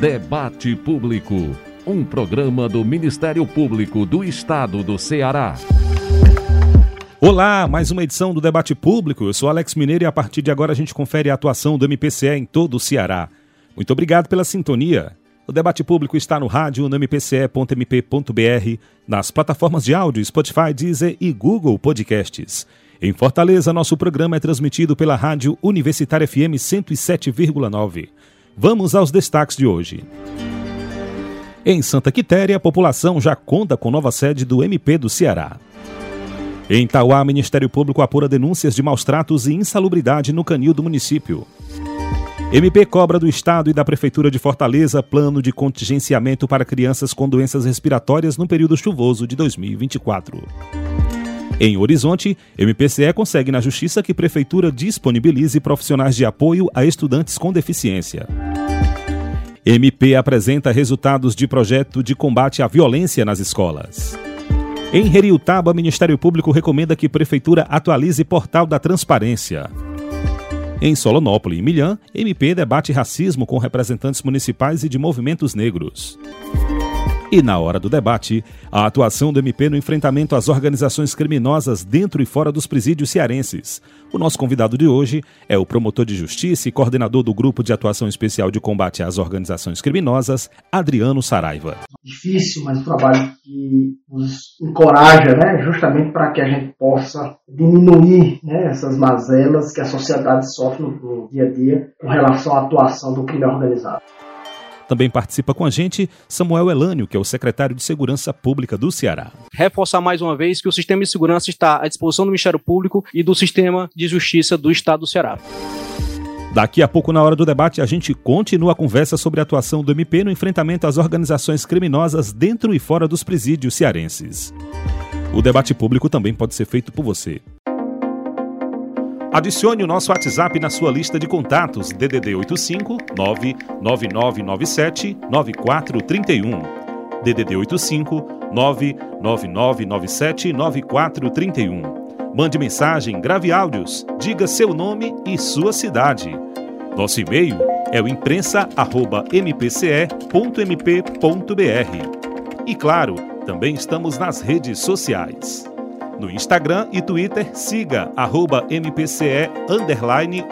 Debate Público, um programa do Ministério Público do Estado do Ceará. Olá, mais uma edição do Debate Público. Eu sou Alex Mineiro e a partir de agora a gente confere a atuação do MPCE em todo o Ceará. Muito obrigado pela sintonia. O debate público está no rádio, no mpce.mp.br, nas plataformas de áudio Spotify, Deezer e Google Podcasts. Em Fortaleza, nosso programa é transmitido pela Rádio Universitária FM 107,9. Vamos aos destaques de hoje. Em Santa Quitéria, a população já conta com nova sede do MP do Ceará. Em Tauá, Ministério Público apura denúncias de maus tratos e insalubridade no canil do município. MP cobra do Estado e da Prefeitura de Fortaleza plano de contingenciamento para crianças com doenças respiratórias no período chuvoso de 2024. Em Horizonte, MPCE consegue na Justiça que Prefeitura disponibilize profissionais de apoio a estudantes com deficiência. MP apresenta resultados de projeto de combate à violência nas escolas. Em Heriutaba, Ministério Público recomenda que Prefeitura atualize portal da transparência. Em Solonópolis e Milhã, MP debate racismo com representantes municipais e de movimentos negros. E na hora do debate, a atuação do MP no enfrentamento às organizações criminosas dentro e fora dos presídios cearenses. O nosso convidado de hoje é o promotor de justiça e coordenador do Grupo de Atuação Especial de Combate às Organizações Criminosas, Adriano Saraiva. Difícil, mas um trabalho que nos encoraja, né, justamente para que a gente possa diminuir né, essas mazelas que a sociedade sofre no dia a dia com relação à atuação do crime organizado. Também participa com a gente Samuel Elânio, que é o secretário de Segurança Pública do Ceará. Reforçar mais uma vez que o sistema de segurança está à disposição do Ministério Público e do sistema de justiça do Estado do Ceará. Daqui a pouco, na hora do debate, a gente continua a conversa sobre a atuação do MP no enfrentamento às organizações criminosas dentro e fora dos presídios cearenses. O debate público também pode ser feito por você. Adicione o nosso WhatsApp na sua lista de contatos DDD 85 99997 9431. DDD 85 99997 9431. Mande mensagem, grave áudios, diga seu nome e sua cidade. Nosso e-mail é o imprensa@mpce.mp.br. E claro, também estamos nas redes sociais. No Instagram e Twitter, siga arroba MPCE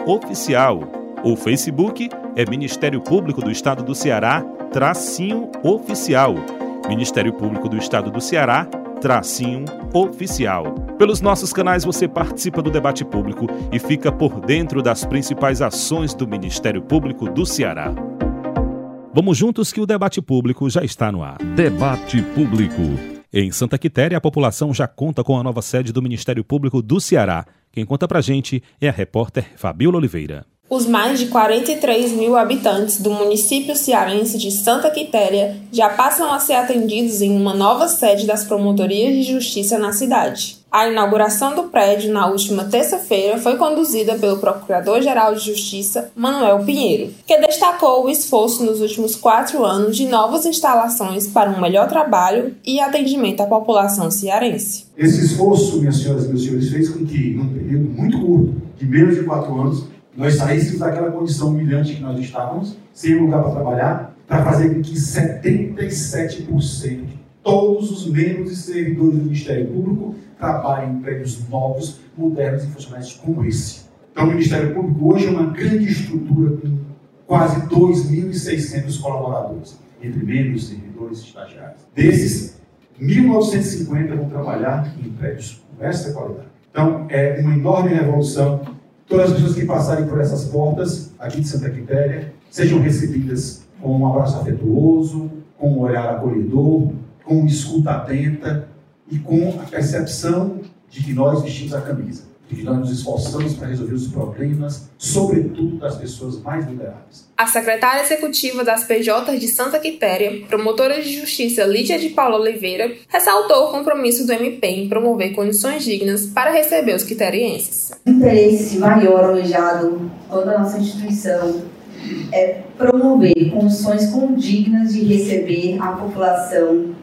oficial. O Facebook é Ministério Público do Estado do Ceará, tracinho oficial. Ministério Público do Estado do Ceará, tracinho oficial. Pelos nossos canais você participa do debate público e fica por dentro das principais ações do Ministério Público do Ceará. Vamos juntos que o debate público já está no ar. Debate Público. Em Santa Quitéria, a população já conta com a nova sede do Ministério Público do Ceará. Quem conta pra gente é a repórter Fabiola Oliveira. Os mais de 43 mil habitantes do município cearense de Santa Quitéria já passam a ser atendidos em uma nova sede das promotorias de justiça na cidade. A inauguração do prédio na última terça-feira foi conduzida pelo Procurador-Geral de Justiça, Manuel Pinheiro, que destacou o esforço nos últimos quatro anos de novas instalações para um melhor trabalho e atendimento à população cearense. Esse esforço, minhas senhoras e meus senhores, fez com que, num período muito curto, de menos de quatro anos, nós saíssemos daquela condição humilhante que nós estávamos, sem lugar para trabalhar, para fazer com que 77% de todos os membros e servidores do Ministério Público trabalhem em prédios novos, modernos e funcionais como esse. Então, o Ministério Público hoje é uma grande estrutura com quase 2.600 colaboradores, entre membros, servidores e estagiários. Desses, 1.950 vão trabalhar em prédios com essa qualidade. Então, é uma enorme revolução. Todas as pessoas que passarem por essas portas aqui de Santa Quitéria sejam recebidas com um abraço afetuoso, com um olhar acolhedor, com uma escuta atenta e com a percepção de que nós vestimos a camisa, de que nós nos esforçamos para resolver os problemas, sobretudo das pessoas mais vulneráveis. A secretária executiva das PJ de Santa Quitéria, promotora de justiça Lídia de Paula Oliveira, ressaltou o compromisso do MP em promover condições dignas para receber os quiterienses. O interesse maior alojado toda a nossa instituição é promover condições condignas de receber a população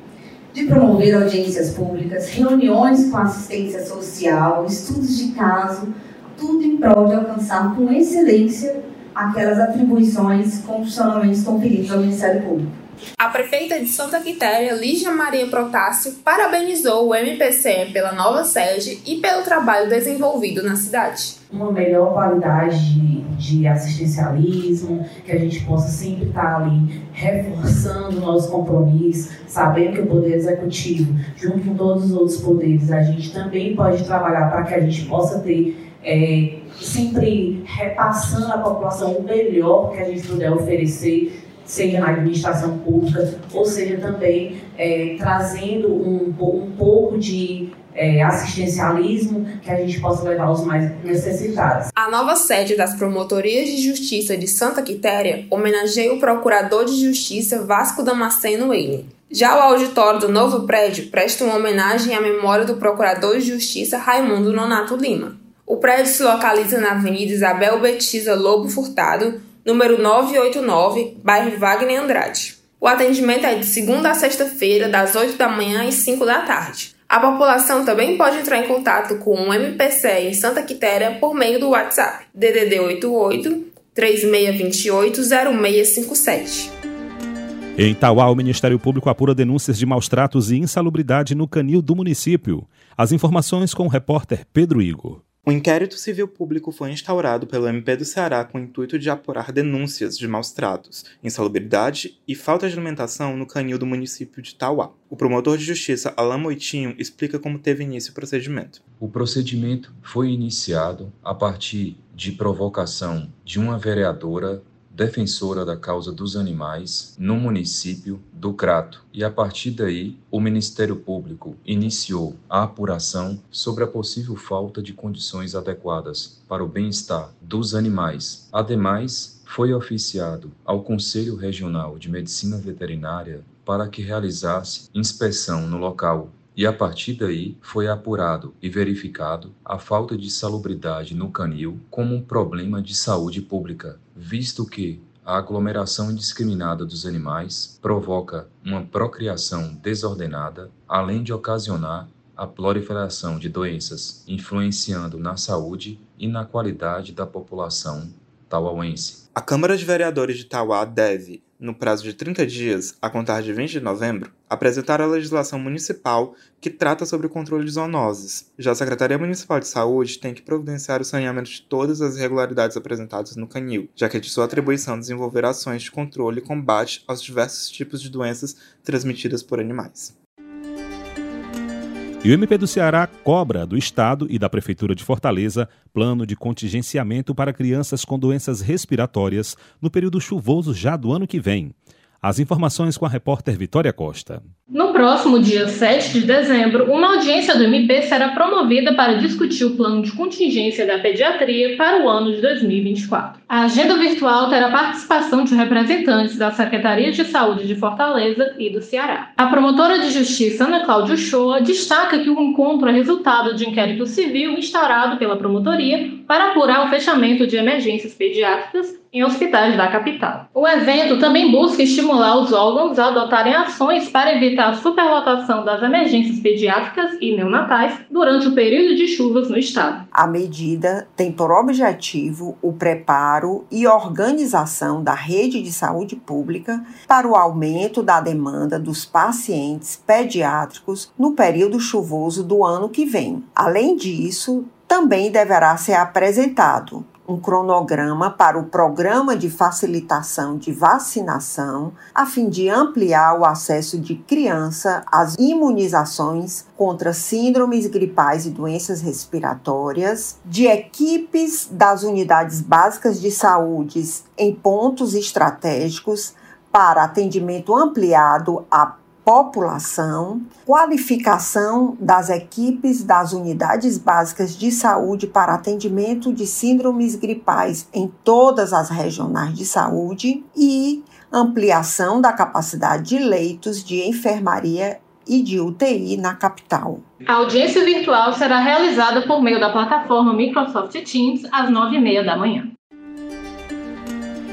de promover audiências públicas, reuniões com assistência social, estudos de caso, tudo em prol de alcançar com excelência aquelas atribuições constitucionalmente conferidas ao Ministério Público. A prefeita de Santa Quitéria, Lígia Maria Protássio, parabenizou o MPCE pela nova sede e pelo trabalho desenvolvido na cidade. Uma melhor qualidade de assistencialismo, que a gente possa sempre estar ali reforçando o nosso compromisso, sabendo que o Poder Executivo, junto com todos os outros poderes, a gente também pode trabalhar para que a gente possa ter é, sempre repassando à população o melhor que a gente puder oferecer seja na administração pública, ou seja também é, trazendo um, um pouco de é, assistencialismo que a gente possa levar aos mais necessitados. A nova sede das Promotorias de Justiça de Santa Quitéria homenageia o Procurador de Justiça Vasco Damasceno Eile. Já o auditório do novo prédio presta uma homenagem à memória do Procurador de Justiça Raimundo Nonato Lima. O prédio se localiza na Avenida Isabel Betisa Lobo Furtado, número 989, bairro Wagner Andrade. O atendimento é de segunda a sexta-feira, das 8 da manhã às 5 da tarde. A população também pode entrar em contato com o MPC em Santa Quitéria por meio do WhatsApp DDD 88 3628 0657. Em Tauá, o Ministério Público apura denúncias de maus tratos e insalubridade no canil do município. As informações com o repórter Pedro Igor. Um inquérito civil público foi instaurado pelo MP do Ceará com o intuito de apurar denúncias de maus tratos, insalubridade e falta de alimentação no canil do município de Tauá. O promotor de justiça Alain Moitinho explica como teve início o procedimento. O procedimento foi iniciado a partir de provocação de uma vereadora defensora da causa dos animais no município do Crato. E a partir daí, o Ministério Público iniciou a apuração sobre a possível falta de condições adequadas para o bem-estar dos animais. Ademais, foi oficiado ao Conselho Regional de Medicina Veterinária para que realizasse inspeção no local e a partir daí foi apurado e verificado a falta de salubridade no canil como um problema de saúde pública, visto que a aglomeração indiscriminada dos animais provoca uma procriação desordenada, além de ocasionar a proliferação de doenças, influenciando na saúde e na qualidade da população tauauense. A Câmara de Vereadores de Tauá deve, no prazo de 30 dias, a contar de 20 de novembro, apresentar a legislação municipal que trata sobre o controle de zoonoses. Já a Secretaria Municipal de Saúde tem que providenciar o saneamento de todas as irregularidades apresentadas no canil, já que é de sua atribuição desenvolver ações de controle e combate aos diversos tipos de doenças transmitidas por animais. E o MP do Ceará cobra do Estado e da Prefeitura de Fortaleza plano de contingenciamento para crianças com doenças respiratórias no período chuvoso já do ano que vem. As informações com a repórter Vitória Costa. No próximo dia 7 de dezembro, uma audiência do MP será promovida para discutir o plano de contingência da pediatria para o ano de 2024. A agenda virtual terá participação de representantes da Secretaria de Saúde de Fortaleza e do Ceará. A promotora de justiça Ana Cláudia Shoa destaca que o encontro é resultado de inquérito civil instaurado pela promotoria para apurar o fechamento de emergências pediátricas em hospitais da capital. O evento também busca estimular os órgãos a adotarem ações para evitar a superlotação das emergências pediátricas e neonatais durante o período de chuvas no estado. A medida tem por objetivo o preparo e organização da rede de saúde pública para o aumento da demanda dos pacientes pediátricos no período chuvoso do ano que vem. Além disso, também deverá ser apresentado um cronograma para o Programa de Facilitação de Vacinação, a fim de ampliar o acesso de criança às imunizações contra síndromes gripais e doenças respiratórias, de equipes das unidades básicas de saúde em pontos estratégicos para atendimento ampliado a população, qualificação das equipes das unidades básicas de saúde para atendimento de síndromes gripais em todas as regionais de saúde e ampliação da capacidade de leitos de enfermaria e de UTI na capital. A audiência virtual será realizada por meio da plataforma Microsoft Teams às 9h30 da manhã.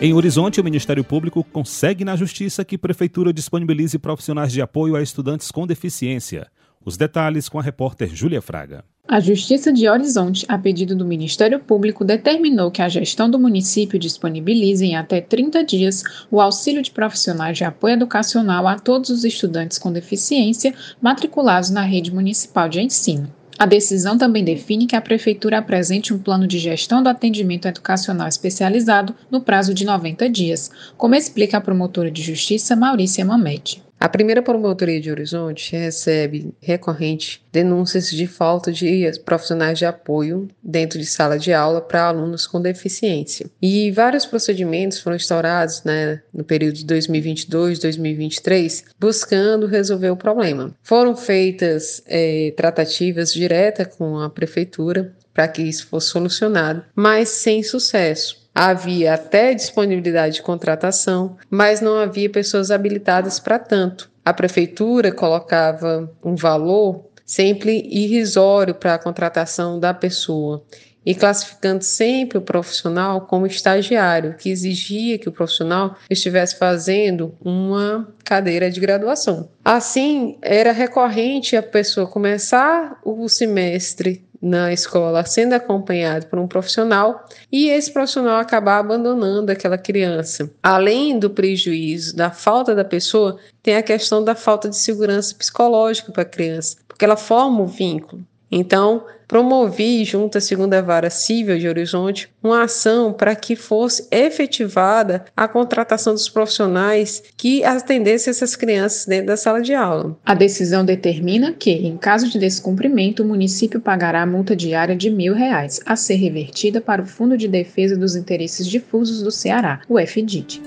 Em Horizonte, o Ministério Público consegue na Justiça que Prefeitura disponibilize profissionais de apoio a estudantes com deficiência. Os detalhes com a repórter Júlia Fraga. A Justiça de Horizonte, a pedido do Ministério Público, determinou que a gestão do município disponibilize em até 30 dias o auxílio de profissionais de apoio educacional a todos os estudantes com deficiência matriculados na rede municipal de ensino. A decisão também define que a Prefeitura apresente um plano de gestão do atendimento educacional especializado no prazo de 90 dias, como explica a promotora de justiça Maurícia Mamede. A primeira promotoria de Horizonte recebe recorrente denúncias de falta de profissionais de apoio dentro de sala de aula para alunos com deficiência. E vários procedimentos foram instaurados né, no período de 2022-2023 buscando resolver o problema. Foram feitas é, tratativas diretas com a prefeitura para que isso fosse solucionado, mas sem sucesso. Havia até disponibilidade de contratação, mas não havia pessoas habilitadas para tanto. A prefeitura colocava um valor sempre irrisório para a contratação da pessoa e classificando sempre o profissional como estagiário, que exigia que o profissional estivesse fazendo uma cadeira de graduação. Assim, era recorrente a pessoa começar o semestre na escola sendo acompanhado por um profissional e esse profissional acabar abandonando aquela criança. Além do prejuízo da falta da pessoa, tem a questão da falta de segurança psicológica para a criança, porque ela forma o vínculo. Então, promovi, junto à segunda vara civil de Horizonte, uma ação para que fosse efetivada a contratação dos profissionais que atendessem essas crianças dentro da sala de aula. A decisão determina que, em caso de descumprimento, o município pagará a multa diária de mil reais, a ser revertida para o Fundo de Defesa dos Interesses Difusos do Ceará, o FDIT.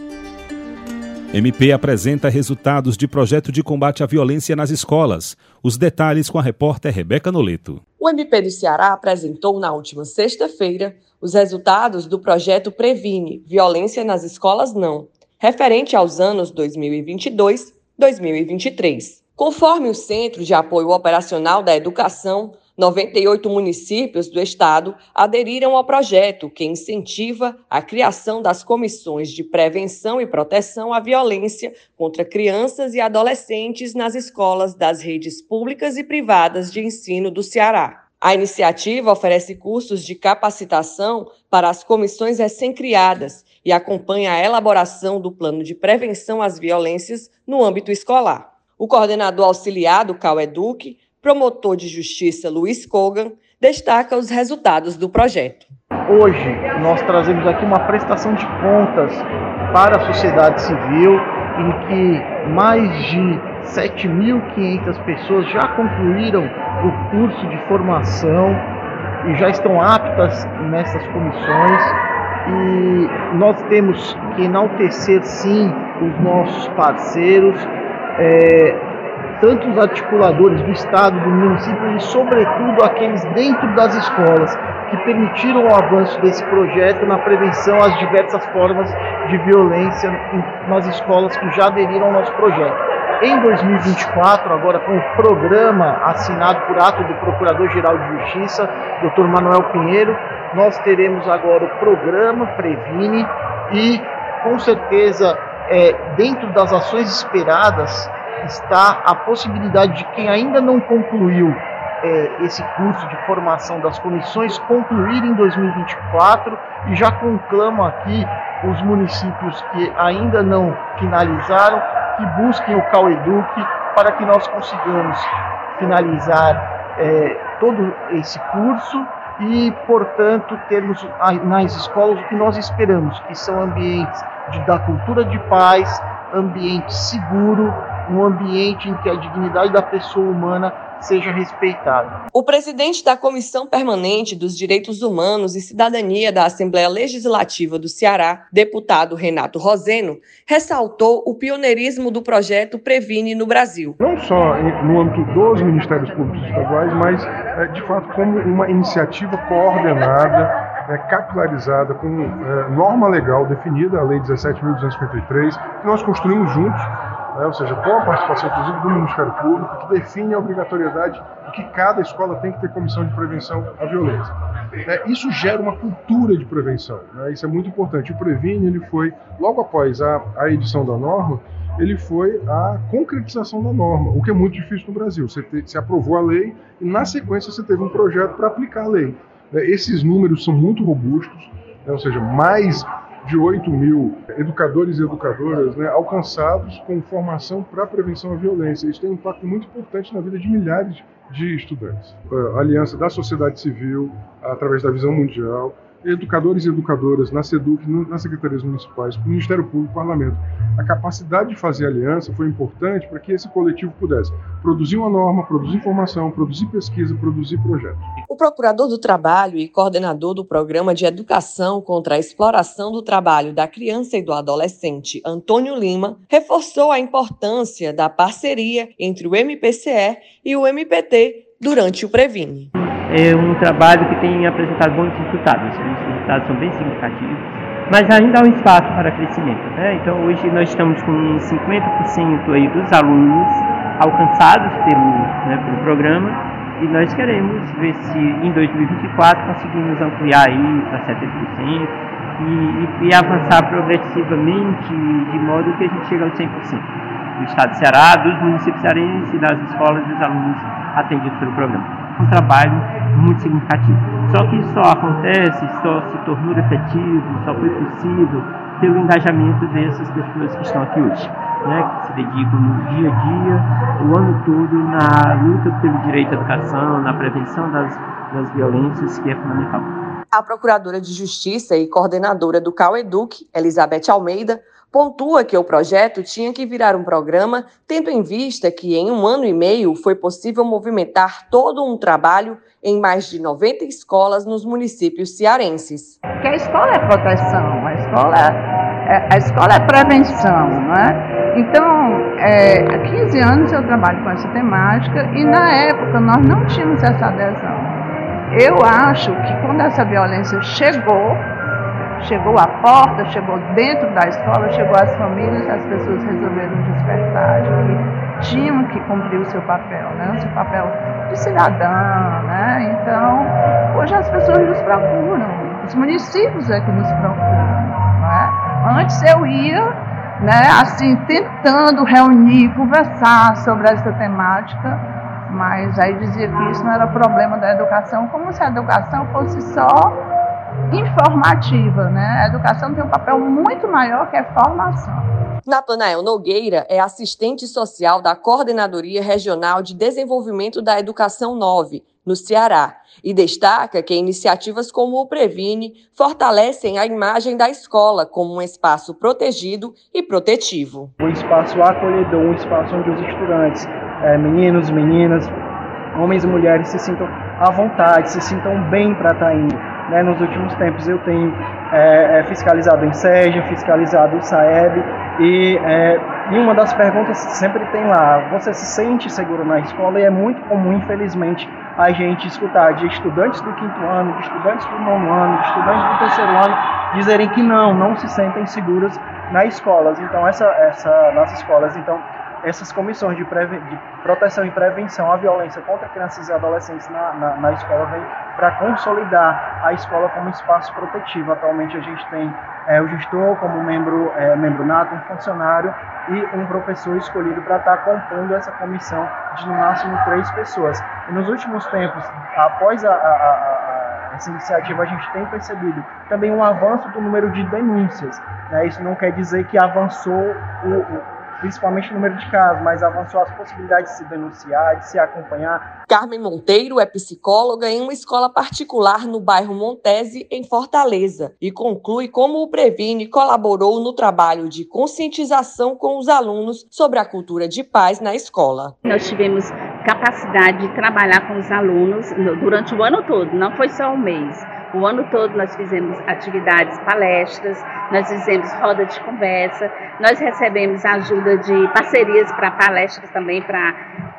MP apresenta resultados de projeto de combate à violência nas escolas. Os detalhes com a repórter Rebeca Noleto. O MP do Ceará apresentou na última sexta-feira os resultados do projeto Previne Violência nas Escolas Não, referente aos anos 2022-2023. Conforme o Centro de Apoio Operacional da Educação, 98 municípios do estado aderiram ao projeto que incentiva a criação das comissões de prevenção e proteção à violência contra crianças e adolescentes nas escolas das redes públicas e privadas de ensino do Ceará. A iniciativa oferece cursos de capacitação para as comissões recém-criadas e acompanha a elaboração do plano de prevenção às violências no âmbito escolar. O coordenador auxiliar do CAUEDUC promotor de justiça Luiz Kogan, destaca os resultados do projeto. Hoje, nós trazemos aqui uma prestação de contas para a sociedade civil, em que mais de 7.500 pessoas já concluíram o curso de formação e já estão aptas nessas comissões. E nós temos que enaltecer, sim, os nossos parceiros. É, tanto os articuladores do Estado, do município e, sobretudo, aqueles dentro das escolas, que permitiram o avanço desse projeto na prevenção às diversas formas de violência nas escolas que já aderiram ao nosso projeto. Em 2024, agora com o programa assinado por ato do Procurador-Geral de Justiça, Dr. Manuel Pinheiro, nós teremos agora o programa Previne e, com certeza, é, dentro das ações esperadas, está a possibilidade de quem ainda não concluiu é, esse curso de formação das comissões concluir em 2024 e já conclamo aqui os municípios que ainda não finalizaram que busquem o CauEduc para que nós consigamos finalizar é, todo esse curso e, portanto, termos nas escolas o que nós esperamos, que são ambientes de, da cultura de paz, ambiente seguro, um ambiente em que a dignidade da pessoa humana seja respeitada. O presidente da Comissão Permanente dos Direitos Humanos e Cidadania da Assembleia Legislativa do Ceará, deputado Renato Roseno, ressaltou o pioneirismo do projeto Previne no Brasil. Não só no âmbito dos Ministérios Públicos Estaduais, mas é, de fato como uma iniciativa coordenada é, capilarizada com é, norma legal definida, a Lei 17.253, que nós construímos juntos né, ou seja, com a participação inclusive do Ministério Público, que define a obrigatoriedade de que cada escola tem que ter comissão de prevenção à violência. É, isso gera uma cultura de prevenção, né, isso é muito importante. O Previne ele foi, logo após a, a edição da norma, ele foi a concretização da norma, o que é muito difícil no Brasil. Você, te, você aprovou a lei e, na sequência, você teve um projeto para aplicar a lei. É, esses números são muito robustos, né, ou seja, mais de 8 mil educadores e educadoras né, alcançados com formação para prevenção à violência. Isso tem um impacto muito importante na vida de milhares de estudantes. A aliança da sociedade civil, através da visão mundial, educadores e educadoras na SEDUC, nas secretarias municipais, Ministério Público, Parlamento. A capacidade de fazer aliança foi importante para que esse coletivo pudesse produzir uma norma, produzir informação, produzir pesquisa, produzir projetos. O procurador do trabalho e coordenador do programa de educação contra a exploração do trabalho da criança e do adolescente, Antônio Lima, reforçou a importância da parceria entre o MPCE e o MPT durante o Previne é um trabalho que tem apresentado bons resultados. Os resultados são bem significativos, mas ainda há um espaço para crescimento. Né? Então, hoje nós estamos com 50% aí dos alunos alcançados pelo, né, pelo programa e nós queremos ver se em 2024 conseguimos ampliar aí para 70% e, e, e avançar progressivamente de modo que a gente chegue aos 100% do estado de Ceará, dos municípios cearenses, das escolas e dos alunos atendidos pelo programa um trabalho muito significativo. Só que isso só acontece, só se tornou efetivo, só foi possível pelo engajamento dessas pessoas que estão aqui hoje, né, que se dedicam no dia a dia, o ano todo, na luta pelo direito à educação, na prevenção das, das violências, que é fundamental. A Procuradora de Justiça e coordenadora do CalEduc, Elizabeth Almeida, pontua que o projeto tinha que virar um programa, tendo em vista que em um ano e meio foi possível movimentar todo um trabalho em mais de 90 escolas nos municípios cearenses. Que a escola é proteção, a escola é, a escola é prevenção, não é? Então, é, há 15 anos eu trabalho com essa temática e na época nós não tínhamos essa adesão. Eu acho que quando essa violência chegou, chegou à porta, chegou dentro da escola, chegou às famílias, as pessoas resolveram despertar de que tinham que cumprir o seu papel, né? o seu papel de cidadã. Né? Então, hoje as pessoas nos procuram, os municípios é que nos procuram. Né? Antes eu ia, né, assim, tentando reunir, conversar sobre essa temática, mas aí dizia que isso não era problema da educação, como se a educação fosse só informativa, né? A educação tem um papel muito maior que a formação. Natanael Nogueira é assistente social da Coordenadoria Regional de Desenvolvimento da Educação 9, no Ceará, e destaca que iniciativas como o Previne fortalecem a imagem da escola como um espaço protegido e protetivo. Um espaço acolhedor, um espaço onde os estudantes, é, meninos, meninas, homens e mulheres se sintam à vontade, se sintam bem para estar indo né, nos últimos tempos eu tenho é, fiscalizado o INSEG, fiscalizado o SAEB e, é, e uma das perguntas sempre tem lá, você se sente seguro na escola? E é muito comum, infelizmente, a gente escutar de estudantes do quinto ano, de estudantes do nono ano, de estudantes do terceiro ano, dizerem que não, não se sentem seguros nas escolas. Então, essa, essa, nas escolas, então, essas comissões de, de, proteção e prevenção à violência contra crianças e adolescentes na, na, na escola vem para consolidar a escola como espaço protetivo. Atualmente a gente tem é, o gestor como membro, é, membro nato, um funcionário e um professor escolhido para estar tá compondo essa comissão de no máximo três pessoas. E nos últimos tempos, após a, a, a, essa iniciativa, a gente tem percebido também um avanço do número de denúncias. Né? Isso não quer dizer que avançou o, principalmente o número de casos, mas avançou as possibilidades de se denunciar, de se acompanhar. Carmen Monteiro é psicóloga em uma escola particular no bairro Montese, em Fortaleza, e conclui como o Previne colaborou no trabalho de conscientização com os alunos sobre a cultura de paz na escola. Nós tivemos capacidade de trabalhar com os alunos durante o ano todo, não foi só um mês. O ano todo nós fizemos atividades, palestras, nós fizemos roda de conversa, nós recebemos ajuda de parcerias para palestras também para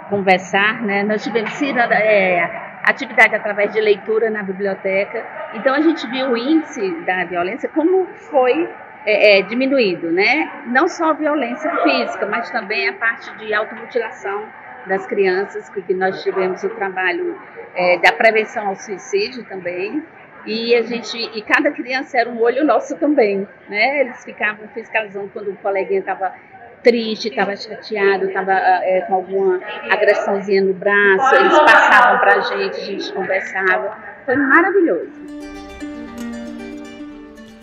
conversar, né? Nós tivemos é, atividade através de leitura na biblioteca. Então a gente viu o índice da violência como foi é, é, diminuído, né? Não só a violência física, mas também a parte de automutilação das crianças, que nós tivemos o trabalho é, da prevenção ao suicídio também. E a gente, e cada criança era um olho nosso também, né? Eles ficavam fiscalizando quando o coleguinha estava triste, estava chateado, estava é, com alguma agressãozinha no braço, eles passavam para a gente, a gente conversava. Foi maravilhoso.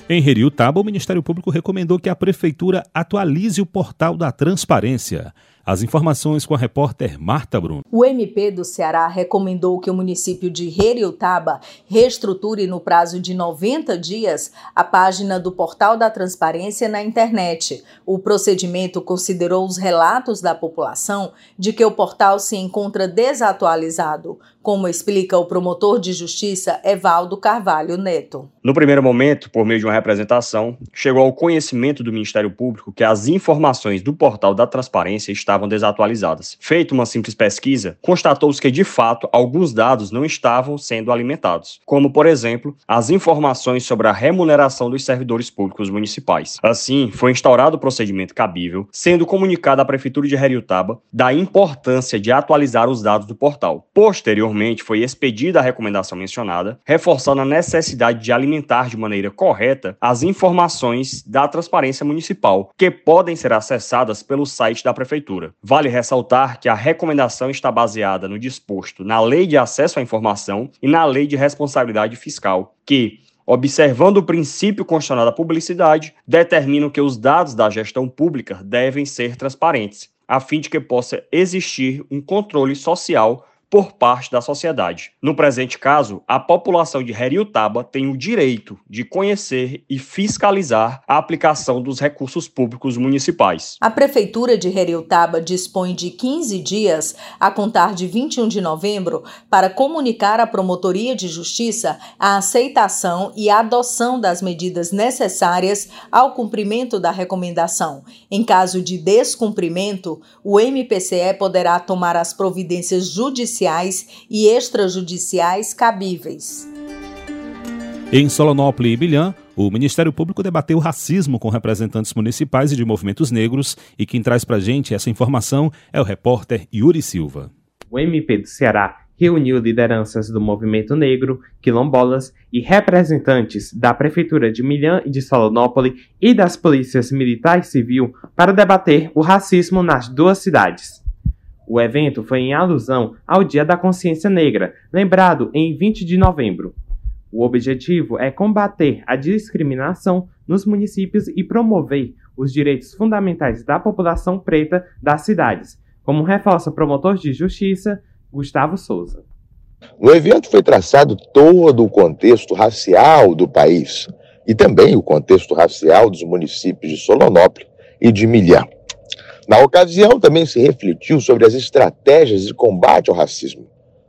Em Heriutaba, o Ministério Público recomendou que a Prefeitura atualize o portal da transparência. As informações com a repórter Marta Bruno. O MP do Ceará recomendou que o município de Heriutaba reestruture no prazo de 90 dias a página do Portal da Transparência na internet. O procedimento considerou os relatos da população de que o portal se encontra desatualizado, como explica o promotor de justiça Evaldo Carvalho Neto. No primeiro momento, por meio de uma representação, chegou ao conhecimento do Ministério Público que as informações do portal da transparência estavam desatualizadas. Feita uma simples pesquisa, constatou-se que, de fato, alguns dados não estavam sendo alimentados, como, por exemplo, as informações sobre a remuneração dos servidores públicos municipais. Assim, foi instaurado o procedimento cabível, sendo comunicado à Prefeitura de Heriutaba da importância de atualizar os dados do portal. Posteriormente, foi expedida a recomendação mencionada, reforçando a necessidade de alimentar de maneira correta as informações da transparência municipal, que podem ser acessadas pelo site da Prefeitura. Vale ressaltar que a recomendação está baseada no disposto na Lei de Acesso à Informação e na Lei de Responsabilidade Fiscal, que, observando o princípio constitucional da publicidade, determinam que os dados da gestão pública devem ser transparentes, a fim de que possa existir um controle social por parte da sociedade. No presente caso, a população de Heriutaba tem o direito de conhecer e fiscalizar a aplicação dos recursos públicos municipais. A Prefeitura de Heriutaba dispõe de 15 dias, a contar de 21 de novembro, para comunicar à Promotoria de Justiça a aceitação e adoção das medidas necessárias ao cumprimento da recomendação. Em caso de descumprimento, o MPCE poderá tomar as providências judiciais judiciais e extrajudiciais cabíveis. Em Solonópolis e Bilhã, o Ministério Público debateu racismo com representantes municipais e de movimentos negros e quem traz para gente essa informação é o repórter Yuri Silva. O MP do Ceará reuniu lideranças do movimento negro, quilombolas e representantes da Prefeitura de Milhã e de Solonópolis e das polícias militar e civil para debater o racismo nas duas cidades. O evento foi em alusão ao Dia da Consciência Negra, lembrado em 20 de novembro. O objetivo é combater a discriminação nos municípios e promover os direitos fundamentais da população preta das cidades, como reforça o promotor de justiça Gustavo Souza. No evento foi traçado todo o contexto racial do país e também o contexto racial dos municípios de Solonópolis e de Milhão. Na ocasião, também se refletiu sobre as estratégias de combate ao racismo.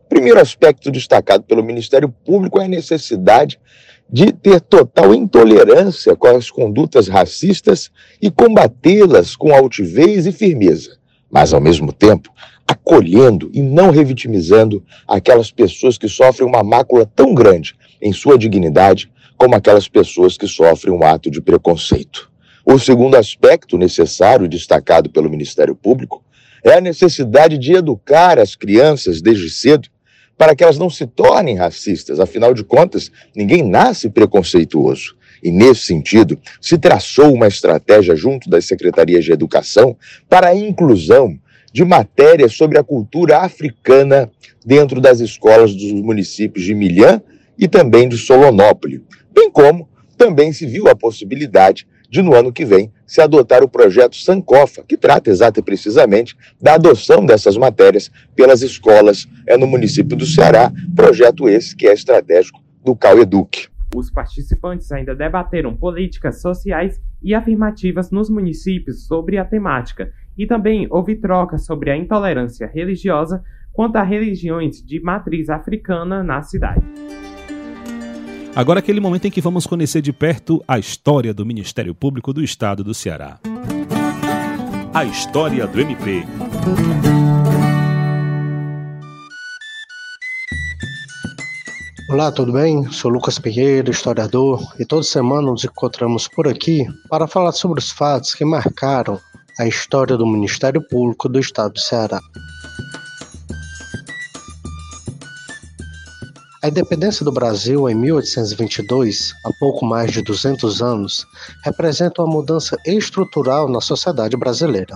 Primeiro aspecto destacado pelo Ministério Público é a necessidade de ter total intolerância com as condutas racistas e combatê-las com altivez e firmeza, mas, ao mesmo tempo, acolhendo e não revitimizando aquelas pessoas que sofrem uma mácula tão grande em sua dignidade como aquelas pessoas que sofrem um ato de preconceito. O segundo aspecto necessário destacado pelo Ministério Público é a necessidade de educar as crianças desde cedo para que elas não se tornem racistas. Afinal de contas, ninguém nasce preconceituoso. E, nesse sentido, se traçou uma estratégia junto das secretarias de educação para a inclusão de matérias sobre a cultura africana dentro das escolas dos municípios de Milhã e também de Solonópolis, bem como também se viu a possibilidade de no ano que vem se adotar o projeto Sankofa, que trata exata e precisamente da adoção dessas matérias pelas escolas é no município do Ceará, projeto esse que é estratégico do CalEduc. Os participantes ainda debateram políticas sociais e afirmativas nos municípios sobre a temática e também houve troca sobre a intolerância religiosa quanto a religiões de matriz africana na cidade. Agora aquele momento em que vamos conhecer de perto a história do Ministério Público do Estado do Ceará. A história do MP. Olá, tudo bem? Sou Lucas Pinheiro, historiador, e toda semana nos encontramos por aqui para falar sobre os fatos que marcaram a história do Ministério Público do Estado do Ceará. A independência do Brasil em 1822, há pouco mais de 200 anos, representa uma mudança estrutural na sociedade brasileira.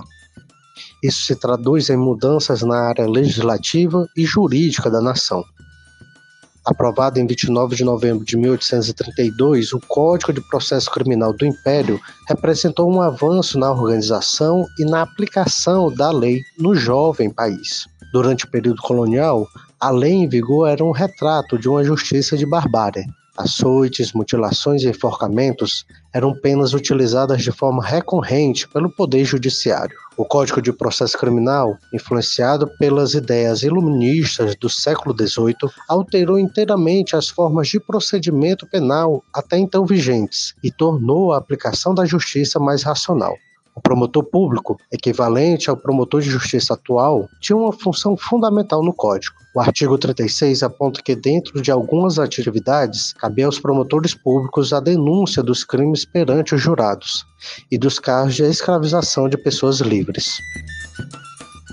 Isso se traduz em mudanças na área legislativa e jurídica da nação. Aprovado em 29 de novembro de 1832, o Código de Processo Criminal do Império representou um avanço na organização e na aplicação da lei no jovem país. Durante o período colonial, a lei em vigor era um retrato de uma justiça de barbárie. Açoites, mutilações e enforcamentos eram penas utilizadas de forma recorrente pelo Poder Judiciário. O Código de Processo Criminal, influenciado pelas ideias iluministas do século XVIII, alterou inteiramente as formas de procedimento penal até então vigentes e tornou a aplicação da justiça mais racional. O promotor público, equivalente ao promotor de justiça atual, tinha uma função fundamental no Código. O artigo 36 aponta que, dentro de algumas atividades, cabia aos promotores públicos a denúncia dos crimes perante os jurados e dos casos de escravização de pessoas livres.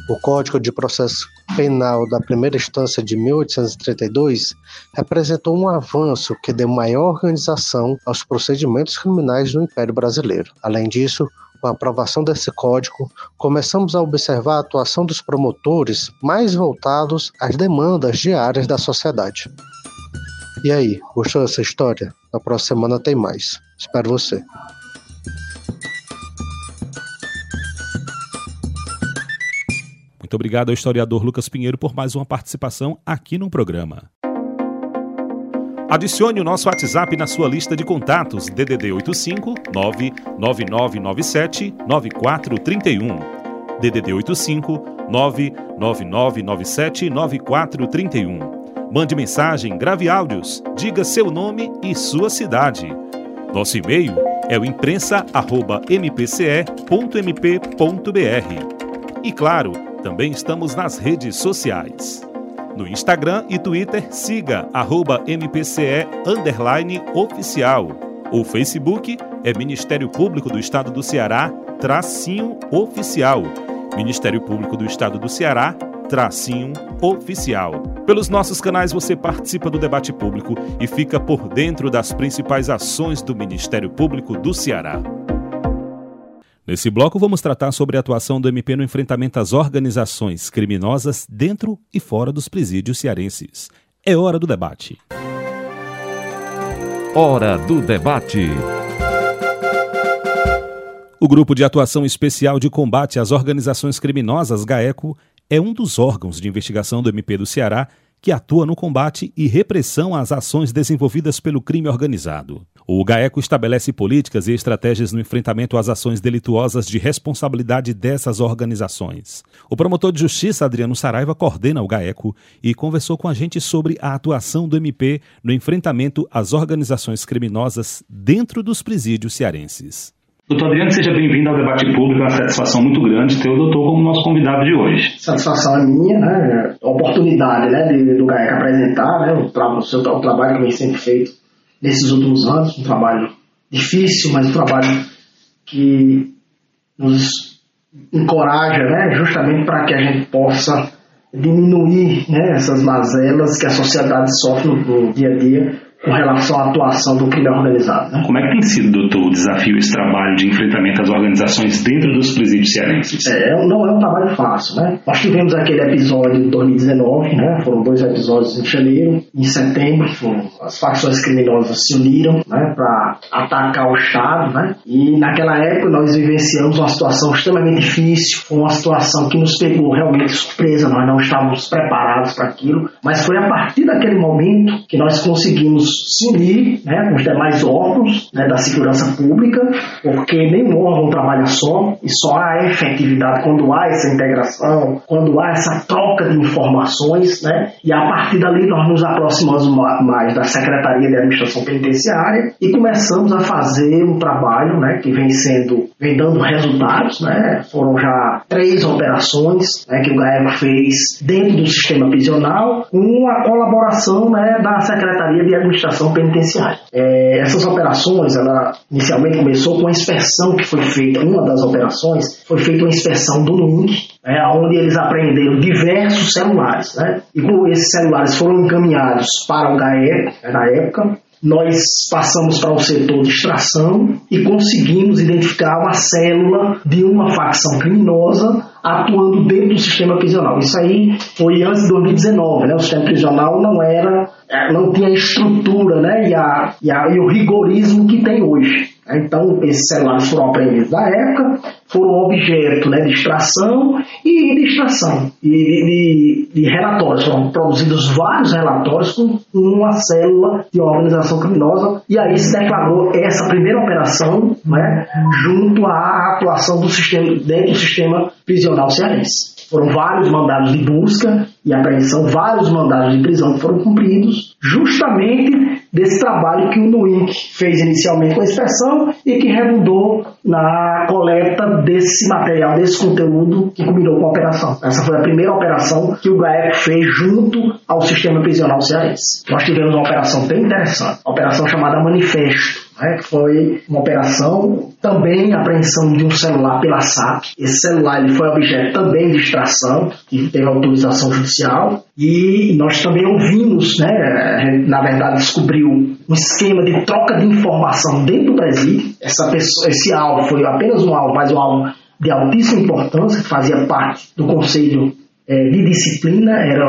O Código de Processo Penal da primeira instância de 1832 representou um avanço que deu maior organização aos procedimentos criminais no Império Brasileiro. Além disso, com a aprovação desse código, começamos a observar a atuação dos promotores mais voltados às demandas diárias da sociedade. E aí, gostou dessa história? Na próxima semana tem mais. Espero você. Muito obrigado ao historiador Lucas Pinheiro por mais uma participação aqui no programa. Adicione o nosso WhatsApp na sua lista de contatos DDD 85 99997 9431. DDD 85 99997 9431. Mande mensagem, grave áudios, diga seu nome e sua cidade. Nosso e-mail é o imprensa@mpce.mp.br. E claro, também estamos nas redes sociais. No Instagram e Twitter, siga arroba MPCE oficial. O Facebook é Ministério Público do Estado do Ceará, tracinho oficial. Ministério Público do Estado do Ceará, tracinho oficial. Pelos nossos canais você participa do debate público e fica por dentro das principais ações do Ministério Público do Ceará. Nesse bloco, vamos tratar sobre a atuação do MP no enfrentamento às organizações criminosas dentro e fora dos presídios cearenses. É hora do debate. Hora do debate. O Grupo de Atuação Especial de Combate às Organizações Criminosas, GAECO, é um dos órgãos de investigação do MP do Ceará que atua no combate e repressão às ações desenvolvidas pelo crime organizado. O GAECO estabelece políticas e estratégias no enfrentamento às ações delituosas de responsabilidade dessas organizações. O promotor de justiça Adriano Saraiva coordena o GAECO e conversou com a gente sobre a atuação do MP no enfrentamento às organizações criminosas dentro dos presídios cearenses. Doutor Adriano, seja bem-vindo ao debate público, é uma satisfação muito grande ter o doutor como nosso convidado de hoje. Satisfação é minha, né? Oportunidade né, de, do GAEC apresentar né, o, tra o, seu, o trabalho que vem sendo feito nesses últimos anos, um trabalho difícil, mas um trabalho que nos encoraja né, justamente para que a gente possa diminuir né, essas mazelas que a sociedade sofre no, no dia a dia com relação à atuação do crime organizado. Né? Como é que tem sido, doutor, o desafio, esse trabalho de enfrentamento às organizações dentro dos presídios cearenses? É, não é um trabalho fácil, né? Nós tivemos aquele episódio em 2019, né? Foram dois episódios em janeiro, em setembro, as facções criminosas se uniram, né? Para atacar o Estado, né? E naquela época nós vivenciamos uma situação extremamente difícil, uma situação que nos pegou realmente surpresa, nós não estávamos preparados para aquilo, mas foi a partir daquele momento que nós conseguimos se unir né, com os demais órgãos né, da segurança pública, porque nenhum órgão trabalha só e só há efetividade quando há essa integração, quando há essa troca de informações, né, e a partir dali nós nos aproximamos mais da Secretaria de Administração Penitenciária e começamos a fazer um trabalho né, que vem sendo vem dando resultados, né? Foram já três operações né, que o GAECO fez dentro do sistema prisional com a colaboração né, da Secretaria de Administração Penitenciária. É, essas operações, ela inicialmente começou com a inspeção que foi feita, uma das operações foi feita uma inspeção do NUNC, né, onde eles apreenderam diversos celulares, né? E com esses celulares foram encaminhados para o GAECO, né, na época, nós passamos para o setor de extração e conseguimos identificar uma célula de uma facção criminosa atuando dentro do sistema prisional. Isso aí foi antes de 2019, né? O sistema prisional não era, é, não tinha a estrutura, né? E, a, e, a, e o rigorismo que tem hoje. Então, esses celulares foram apreendidos na época, foram objeto né, de extração e de extração e de, de, de, relatórios. Foram produzidos vários relatórios com uma célula de organização criminosa e aí se declarou essa primeira operação né, junto à atuação do sistema, dentro do sistema prisional cearense. Foram vários mandados de busca e apreensão, vários mandados de prisão foram cumpridos, justamente desse trabalho que o NUIC fez inicialmente com a inspeção e que redundou na coleta desse material, desse conteúdo que combinou com a operação. Essa foi a primeira operação que o GAEC fez junto ao sistema prisional cearense. Nós tivemos uma operação bem interessante, uma operação chamada Manifesto, né, que foi uma operação também apreensão de um celular pela SAP. Esse celular ele foi objeto também de extração, que teve autorização judicial, e nós também ouvimos, né, na verdade descobriu um esquema de troca de informação dentro do presídio. Essa pessoa, esse alvo foi apenas um alvo, mas um alvo de altíssima importância, que fazia parte do conselho é, de disciplina, era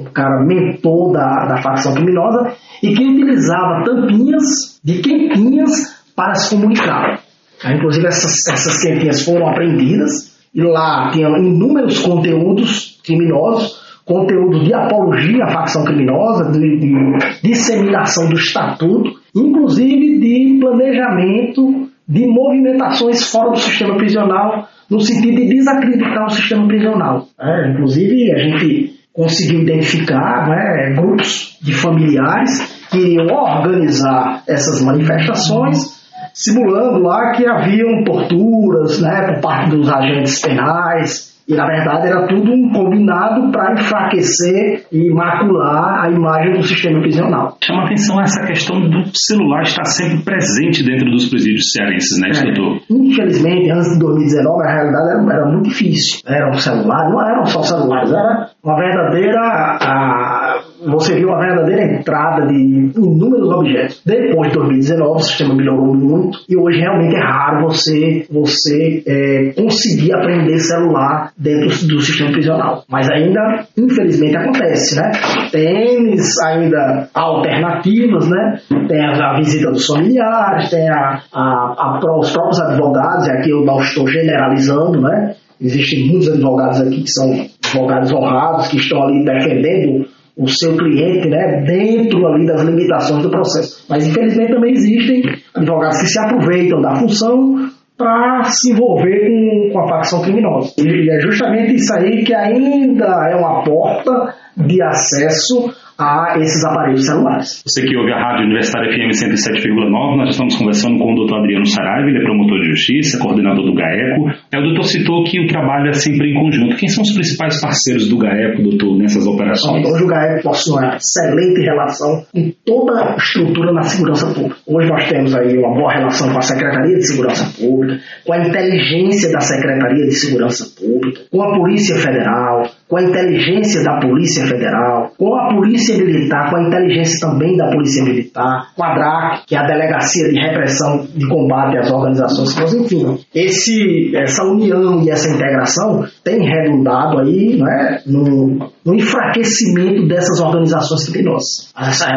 um, cara mentor da, da facção criminosa, e que utilizava tampinhas de quentinhas para se comunicar. Inclusive, essas, essas quentinhas foram apreendidas e lá tinham inúmeros conteúdos criminosos, conteúdo de apologia à facção criminosa, de, de disseminação do estatuto, inclusive de planejamento de movimentações fora do sistema prisional, no sentido de desacreditar o sistema prisional. É, inclusive, a gente conseguiu identificar né, grupos de familiares que iriam organizar essas manifestações, simulando lá que haviam torturas né, por parte dos agentes penais, e na verdade era tudo um combinado para enfraquecer e macular a imagem do sistema prisional. Chama atenção essa questão do celular estar sempre presente dentro dos presídios cearenses, né, é. doutor? Infelizmente, antes de 2019, a realidade era, era muito difícil. Era um celular, não eram só celulares, era uma verdadeira. A, você viu uma verdadeira entrada de inúmeros objetos. Depois de 2019, o sistema melhorou muito e hoje realmente é raro você, você é, conseguir aprender celular dentro do sistema prisional. Mas ainda, infelizmente, acontece, né? Tem ainda alternativas, né? Tem a, a visita dos familiares, tem a, a, a, os próprios advogados, e aqui eu não estou generalizando, né? Existem muitos advogados aqui que são advogados honrados, que estão ali defendendo o seu cliente, né, dentro ali das limitações do processo. Mas infelizmente também existem advogados que se aproveitam da função para se envolver com, com a facção criminosa. E é justamente isso aí que ainda é uma porta de acesso a esses aparelhos celulares. Você que ouve a Rádio Universitária FM 107,9, nós estamos conversando com o doutor Adriano Saraiva, ele é promotor de justiça, coordenador do GAECO. É, o doutor citou que o trabalho é sempre em conjunto. Quem são os principais parceiros do GAECO, doutor, nessas operações? Hoje o GAECO possui uma excelente relação em toda a estrutura na segurança pública. Hoje nós temos aí uma boa relação com a Secretaria de Segurança Pública, com a inteligência da Secretaria de Segurança Pública, com a Polícia Federal, com a inteligência da Polícia Federal, com a Polícia Militar, com a inteligência também da Polícia Militar, com a DRAC, que é a Delegacia de Repressão de Combate às Organizações Criminosas, enfim. Esse, essa união e essa integração tem redundado aí né, no, no enfraquecimento dessas organizações criminosas.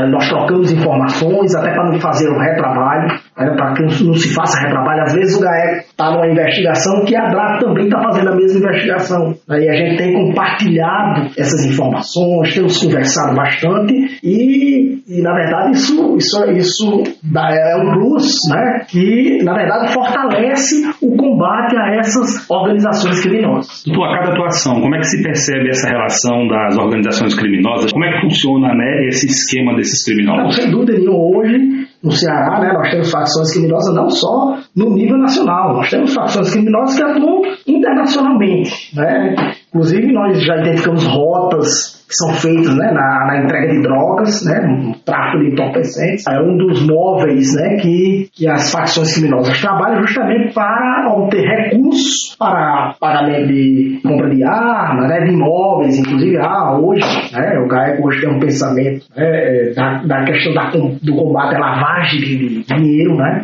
Nós trocamos informações até para não fazer o retrabalho, né, para que não se faça retrabalho. Às vezes o GAEC está numa investigação que a DRAC também está fazendo a mesma investigação. Aí a gente tem compartilhado essas informações, temos conversado bastante e, e na verdade isso, isso, isso é um plus né, que na verdade fortalece o combate a essas organizações criminosas. Doutor, a cada atuação, como é que se percebe essa relação das organizações criminosas? Como é que funciona né, esse esquema desses criminosos? Não, sem dúvida nenhuma, hoje no Ceará, né, nós temos facções criminosas não só no nível nacional, nós temos facções criminosas que atuam internacionalmente. Né? Inclusive, nós já identificamos rotas que são feitas né, na, na, entrega de drogas, né, no tráfico de entorpecentes. É um dos móveis né, que, que as facções criminosas trabalham justamente para obter recursos para pagamento de compra de armas, né, de imóveis, inclusive ah, hoje, né, o GAECO hoje tem um pensamento né, da, da questão da, do combate à lavagem de dinheiro, né,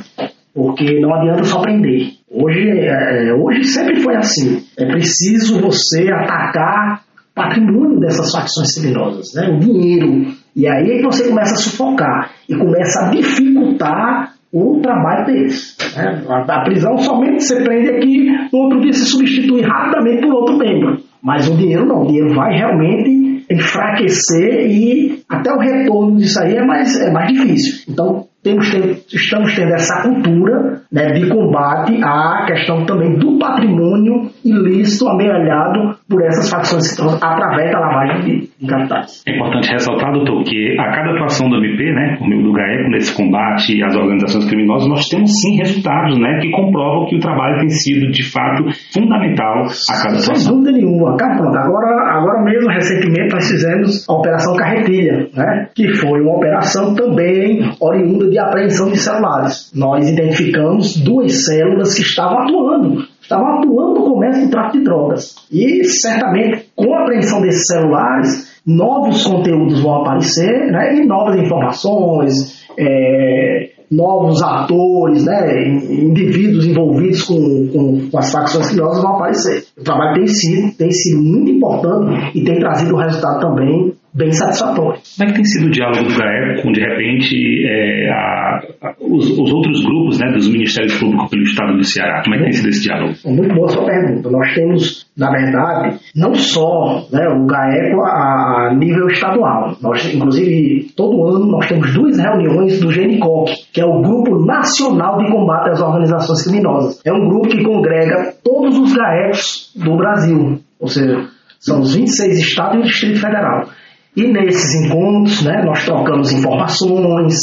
porque não adianta só prender. Hoje, é, é, hoje sempre foi assim. É preciso você atacar patrimônio dessas facções criminosas, né? o dinheiro. E aí é que você começa a sufocar e começa a dificultar o trabalho deles. Né? A, a prisão somente você prende aqui, no outro dia se substitui rapidamente por outro membro. Mas o dinheiro não, o dinheiro vai realmente enfraquecer e até o retorno disso aí é mais, é mais difícil. Então, temos, estamos tendo essa cultura né, de combate à questão também do patrimônio ilícito amealhado por essas facções através da lavagem de, de, capitais. É importante ressaltar, doutor, que a cada atuação do MP, né, do GAECO, nesse combate às organizações criminosas, nós temos sim resultados né, que comprovam que o trabalho tem sido, de fato, fundamental a cada atuação. Sem dúvida nenhuma. Agora, agora mesmo, recentemente, nós fizemos a Operação Carretilha, né, que foi uma operação também oriunda de apreensão de celulares. Nós identificamos duas células que estavam atuando, estavam atuando no comércio do tráfico de drogas. E certamente, com a apreensão desses celulares, novos conteúdos vão aparecer né, e novas informações, é, novos atores, né, indivíduos envolvidos com, com, com as facções criminosas vão aparecer. O trabalho tem sido, tem sido muito importante e tem trazido resultado também bem satisfatório. Como é que tem sido o diálogo do GAEP com, de repente, é, a, a, os, os, outros grupos né, dos Ministérios Públicos pelo Estado do Ceará? Como é que tem sido esse diálogo? É muito boa sua pergunta. Nós temos, na verdade, não só né, o GAECO a, a nível estadual. Nós, inclusive, todo ano nós temos duas reuniões do GENICOC, que é o Grupo Nacional de Combate às Organizações Criminosas. É um grupo que congrega todos os GAECOS do Brasil, ou seja, são os 26 estados e o Distrito Federal. E nesses encontros, né, nós trocamos informações,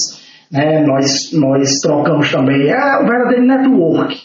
né, nós, nós trocamos também, é o verdadeiro network,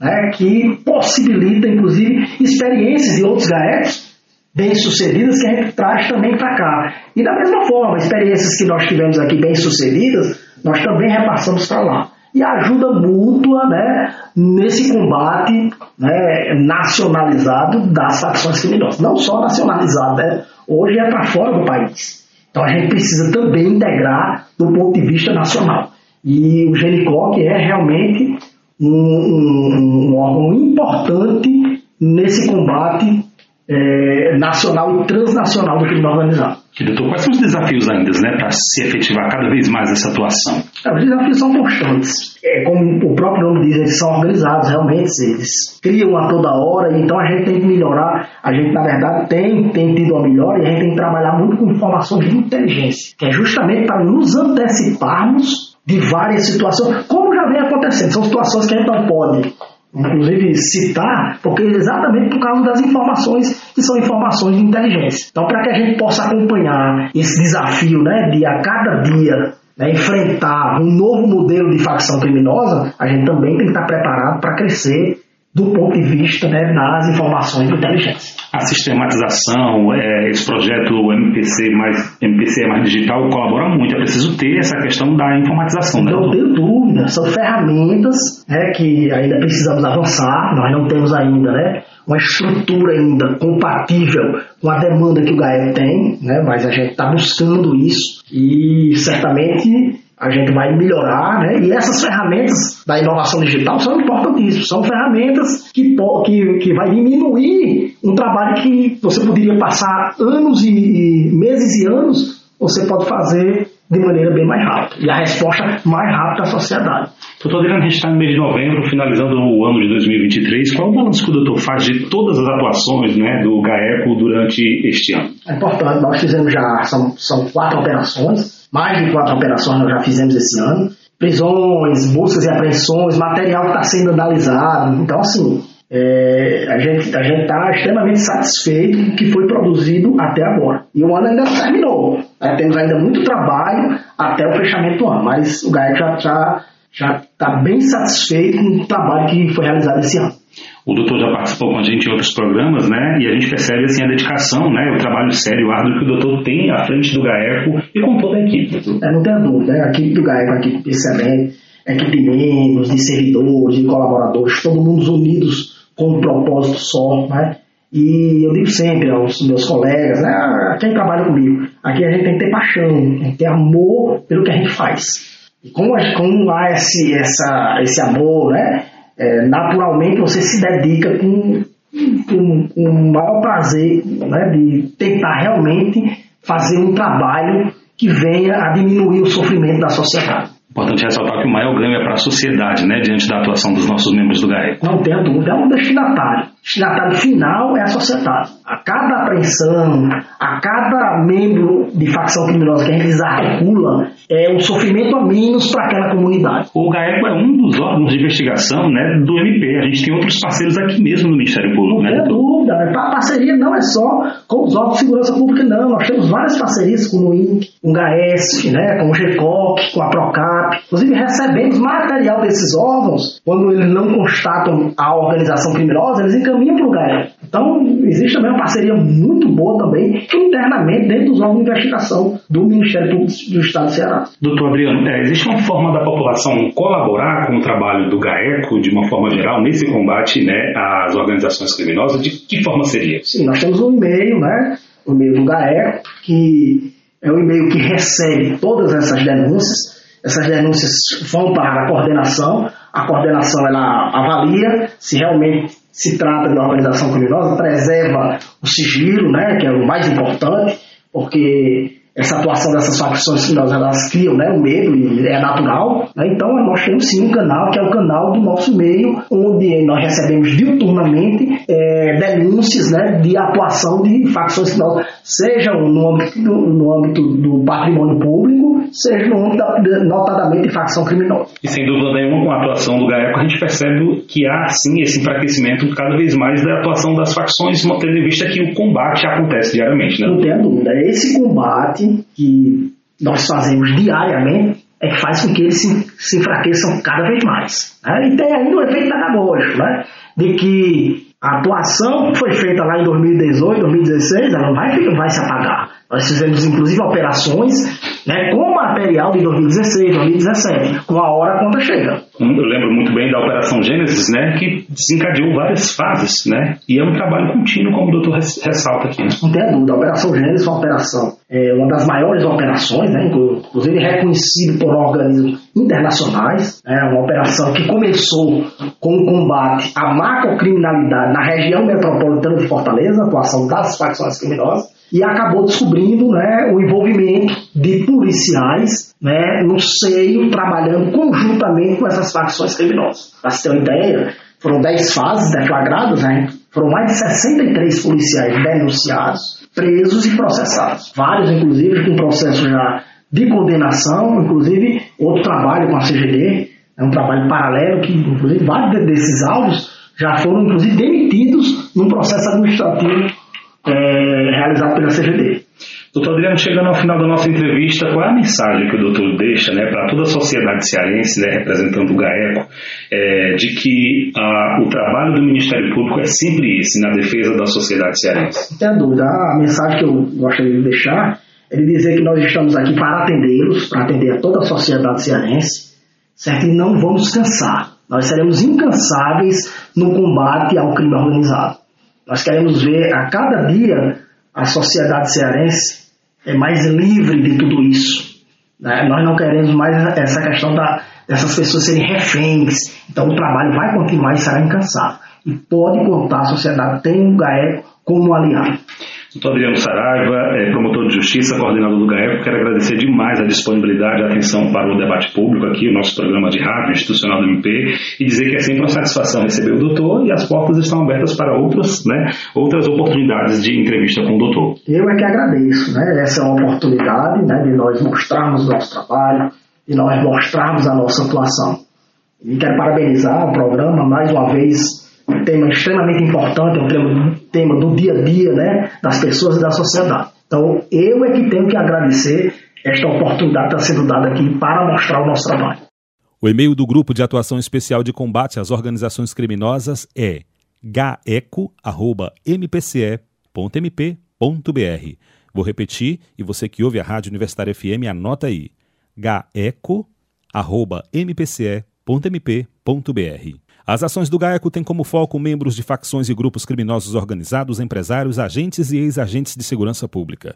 né, que possibilita, inclusive, experiências de outros GAEPs bem-sucedidas que a gente traz também para cá. E da mesma forma, experiências que nós tivemos aqui bem-sucedidas, nós também repassamos para lá. E ajuda mútua né, nesse combate né, nacionalizado das facções criminosas. Não só nacionalizado, né, hoje é para fora do país. Então a gente precisa também integrar do ponto de vista nacional. E o GENICOC é realmente um, um, um órgão importante nesse combate é, nacional e transnacional do crime organizado. doutor, quais são os desafios ainda né, para se efetivar cada vez mais essa atuação? É, os desafios são constantes. É, como o próprio nome diz, eles são organizados, realmente, eles criam a toda hora, então a gente tem que melhorar. A gente, na verdade, tem, tem tido uma melhora e a gente tem que trabalhar muito com informações de inteligência, que é justamente para nos anteciparmos de várias situações, como já vem acontecendo. São situações que a gente não pode inclusive citar, porque exatamente por causa das informações que são informações de inteligência. Então, para que a gente possa acompanhar esse desafio né, de a cada dia né, enfrentar um novo modelo de facção criminosa, a gente também tem que estar preparado para crescer do ponto de vista né, das informações de inteligência. A sistematização, é, esse projeto MPC mais, MPC mais digital colabora muito. É preciso ter essa questão da informatização. Né? Não tenho dúvida. São ferramentas né, que ainda precisamos avançar. Nós não temos ainda né, uma estrutura ainda compatível com a demanda que o GAE tem, né, mas a gente está buscando isso e certamente a gente vai melhorar, né? E essas ferramentas da inovação digital são importantíssimas, são ferramentas que, que, que vai diminuir um trabalho que você poderia passar anos e, e meses e anos, você pode fazer de maneira bem mais rápida e a resposta mais rápida à sociedade. Doutor Adriano, a gente está no mês de novembro, finalizando o ano de 2023. Qual é o balanço que o doutor faz de todas as atuações né, do GAECO durante este ano? É importante, nós fizemos já, são, são quatro operações, mais de quatro operações nós já fizemos esse ano. Prisões, buscas e apreensões, material que está sendo analisado. Então, assim, é, a gente a está extremamente satisfeito com o que foi produzido até agora. E o ano ainda não terminou. Né? Temos ainda muito trabalho até o fechamento do ano, mas o GAECO já está já está bem satisfeito com o trabalho que foi realizado esse ano. O doutor já participou com a gente em outros programas, né? E a gente percebe assim a dedicação, né? O trabalho sério, árduo que o doutor tem à frente do GAECO e com toda a equipe. É, não tenha dúvida, né? A equipe do GAECO, a equipe excelente, a equipe de membros, de servidores, de colaboradores, todo mundo unidos com um propósito só, né? E eu digo sempre aos meus colegas, né, a quem trabalha comigo, aqui a gente tem que ter paixão, tem que ter amor pelo que a gente faz. E como, como há esse, essa, esse amor, né? É, naturalmente você se dedica com, com, com o maior prazer né, de tentar realmente fazer um trabalho que venha a diminuir o sofrimento da sociedade. Importante ressaltar que o maior ganho é para a sociedade, né, diante da atuação dos nossos membros do GAEC. Não tenha dúvida, é um destinatário. O destinatário final é a sociedade. A cada apreensão, a cada membro de facção criminosa que a gente desarticula, é um sofrimento a menos para aquela comunidade. O GAECO é um dos órgãos de investigação né, do MP. A gente tem outros parceiros aqui mesmo no Ministério Público. Não né, dúvida. A parceria não é só com os órgãos de segurança pública, não. Nós temos várias parcerias com o INC, com o GAESP, né, com o GECOC, com a PROCAP. Inclusive recebemos material desses órgãos, quando eles não constatam a organização criminosa, eles encaminham para o GAESP. Então, existe também uma parceria muito boa também internamente dentro dos órgãos de investigação do Ministério Público do Estado do Ceará. Doutor Adriano, é, existe uma forma da população colaborar com o trabalho do GAECO, de uma forma geral, nesse combate né, às organizações criminosas? De que forma seria? Sim, nós temos um e-mail, né, o e-mail do GAECO, que é o e-mail que recebe todas essas denúncias. Essas denúncias vão para a coordenação, a coordenação ela avalia se realmente se trata de uma organização criminosa, preserva o sigilo, né, que é o mais importante, porque essa atuação dessas facções criminosas elas criam né, o medo e é natural. Né? Então nós temos sim um canal que é o canal do nosso meio, onde nós recebemos diuturnamente é, denúncias né, de atuação de facções criminosas, seja no âmbito, no âmbito do patrimônio público, seja no âmbito da, notadamente de facção criminosa. E sem dúvida nenhuma, com a atuação do GAECO, a gente percebe que há sim esse enfraquecimento cada vez mais da atuação das facções, tendo em vista que o combate acontece diariamente. Né? Não tenha dúvida, esse combate que nós fazemos diariamente é que faz com que eles se, se enfraqueçam cada vez mais. Né? E tem ainda o efeito pedagógico, né? de que a atuação que foi feita lá em 2018, 2016, ela não vai, vai se apagar. Nós fizemos inclusive operações né, com material de 2016, 2017, com a hora quando chega. Hum, eu lembro muito bem da Operação Gênesis, né, que desencadeou várias fases, né, e é um trabalho contínuo, como o doutor ressalta aqui. Não tem dúvida, a Operação Gênesis foi uma operação, é, uma das maiores operações, né, inclusive reconhecida por organismos internacionais, é uma operação que começou com o combate à macrocriminalidade na região metropolitana de Fortaleza, atuação das facções criminosas, e acabou descobrindo né, o envolvimento de policiais né, no seio, trabalhando conjuntamente com essas facções criminosas. Para se ter uma ideia, foram 10 fases deflagradas, né, foram mais de 63 policiais denunciados, presos e processados. Vários, inclusive, com processo já de condenação, inclusive outro trabalho com a CGD, é um trabalho paralelo que, inclusive, vários desses alvos já foram, inclusive, demitidos num processo administrativo é, realizado pela CGD. Doutor Adriano, chegando ao final da nossa entrevista, qual é a mensagem que o doutor deixa né, para toda a sociedade cearense, né, representando o GAECO, é, de que a, o trabalho do Ministério Público é sempre esse, na defesa da sociedade cearense? Não tem dúvida. A mensagem que eu gostaria de deixar é de dizer que nós estamos aqui para atendê-los, para atender a toda a sociedade cearense, certo? E não vamos cansar. Nós seremos incansáveis no combate ao crime organizado. Nós queremos ver a cada dia a sociedade cearense é mais livre de tudo isso. Né? Nós não queremos mais essa questão da, dessas pessoas serem reféns. Então o trabalho vai continuar e será incansável. E pode contar, a sociedade tem o GAECO como aliado. Doutor Adriano Saraiva, é promotor de justiça, coordenador do GAECO, quero agradecer demais a disponibilidade e a atenção para o debate público aqui, o nosso programa de rádio institucional do MP, e dizer que é sempre uma satisfação receber o doutor e as portas estão abertas para outras, né, outras oportunidades de entrevista com o doutor. Eu é que agradeço, né? Essa é uma oportunidade né, de nós mostrarmos o nosso trabalho, de nós mostrarmos a nossa atuação. E quero parabenizar o programa mais uma vez um tema extremamente importante, é um tema, tema do dia a dia né, das pessoas e da sociedade. Então, eu é que tenho que agradecer esta oportunidade que está sendo dada aqui para mostrar o nosso trabalho. O e-mail do Grupo de Atuação Especial de Combate às Organizações Criminosas é gaeco.mpce.mp.br. Vou repetir e você que ouve a Rádio Universitária FM, anota aí: gaeco.mpce.mp.br. As ações do GAECO têm como foco membros de facções e grupos criminosos organizados, empresários, agentes e ex-agentes de segurança pública.